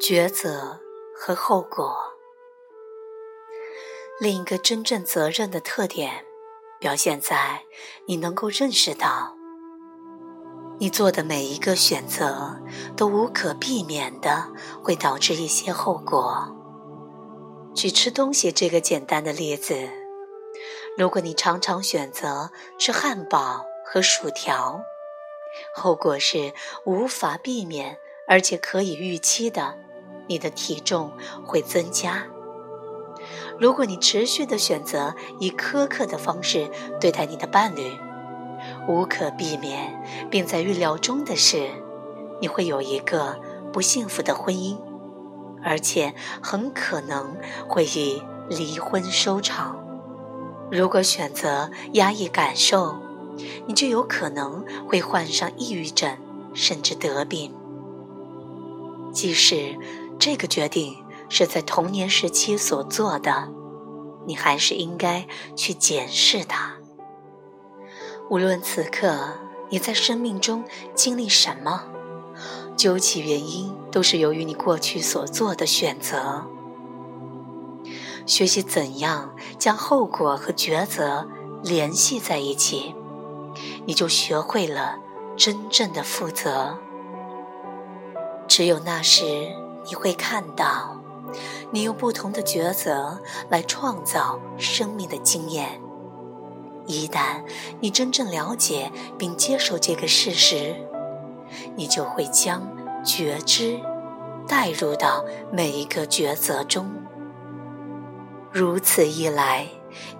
抉择和后果。另一个真正责任的特点，表现在你能够认识到，你做的每一个选择都无可避免的会导致一些后果。举吃东西这个简单的例子，如果你常常选择吃汉堡和薯条，后果是无法避免而且可以预期的。你的体重会增加。如果你持续的选择以苛刻的方式对待你的伴侣，无可避免并在预料中的是，你会有一个不幸福的婚姻，而且很可能会以离婚收场。如果选择压抑感受，你就有可能会患上抑郁症，甚至得病。即使。这个决定是在童年时期所做的，你还是应该去检视它。无论此刻你在生命中经历什么，究其原因，都是由于你过去所做的选择。学习怎样将后果和抉择联系在一起，你就学会了真正的负责。只有那时。你会看到，你用不同的抉择来创造生命的经验。一旦你真正了解并接受这个事实，你就会将觉知带入到每一个抉择中。如此一来，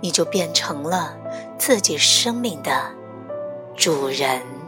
你就变成了自己生命的主人。